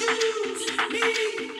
such a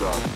шаг.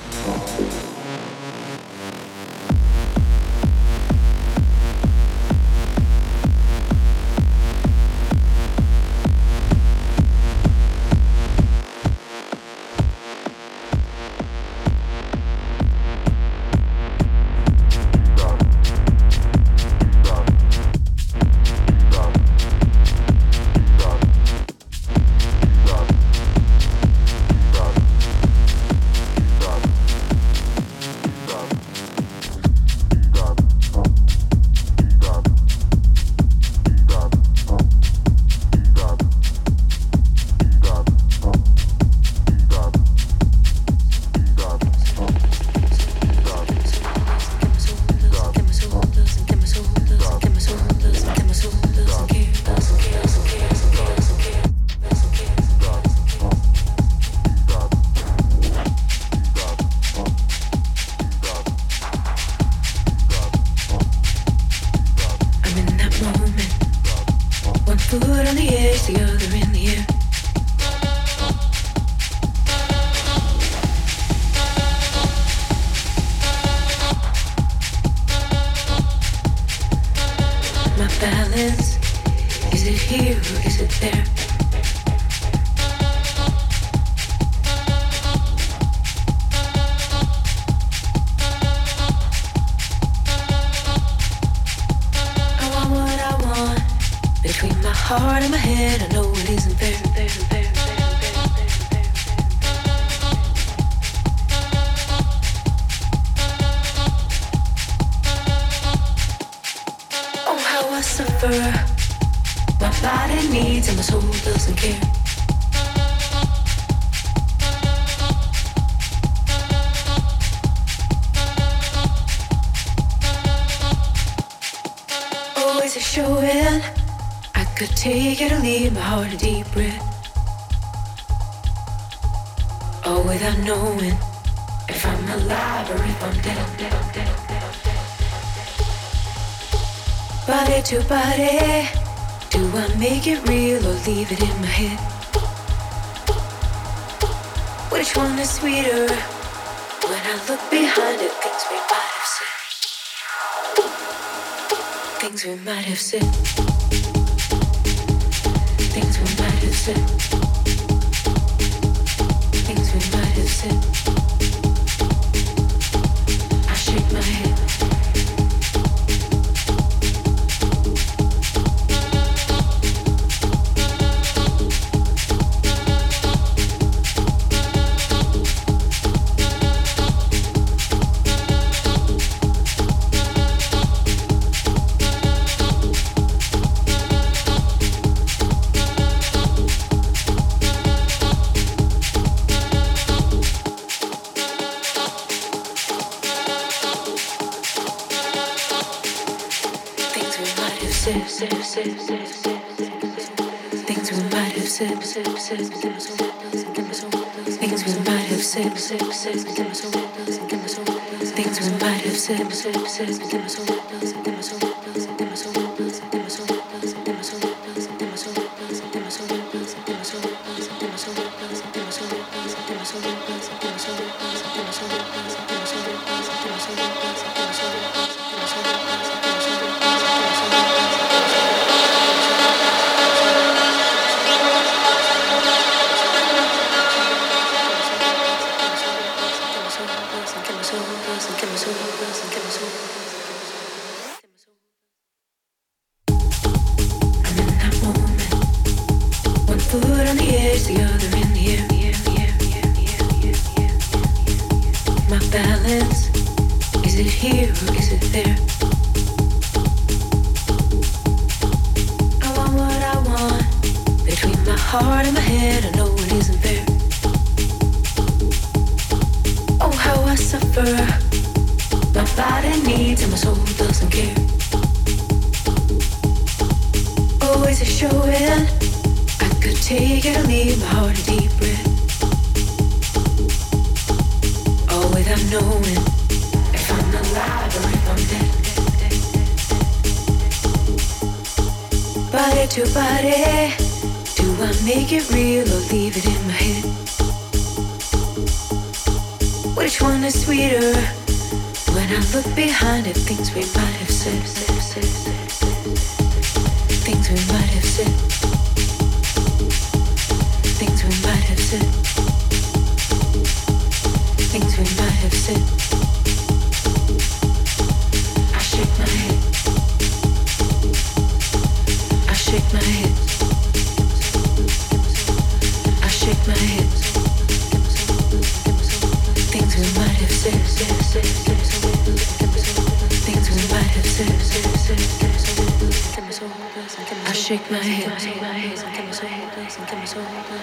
Things we might have said. Things we might have said. Things we might have said, things we might have said.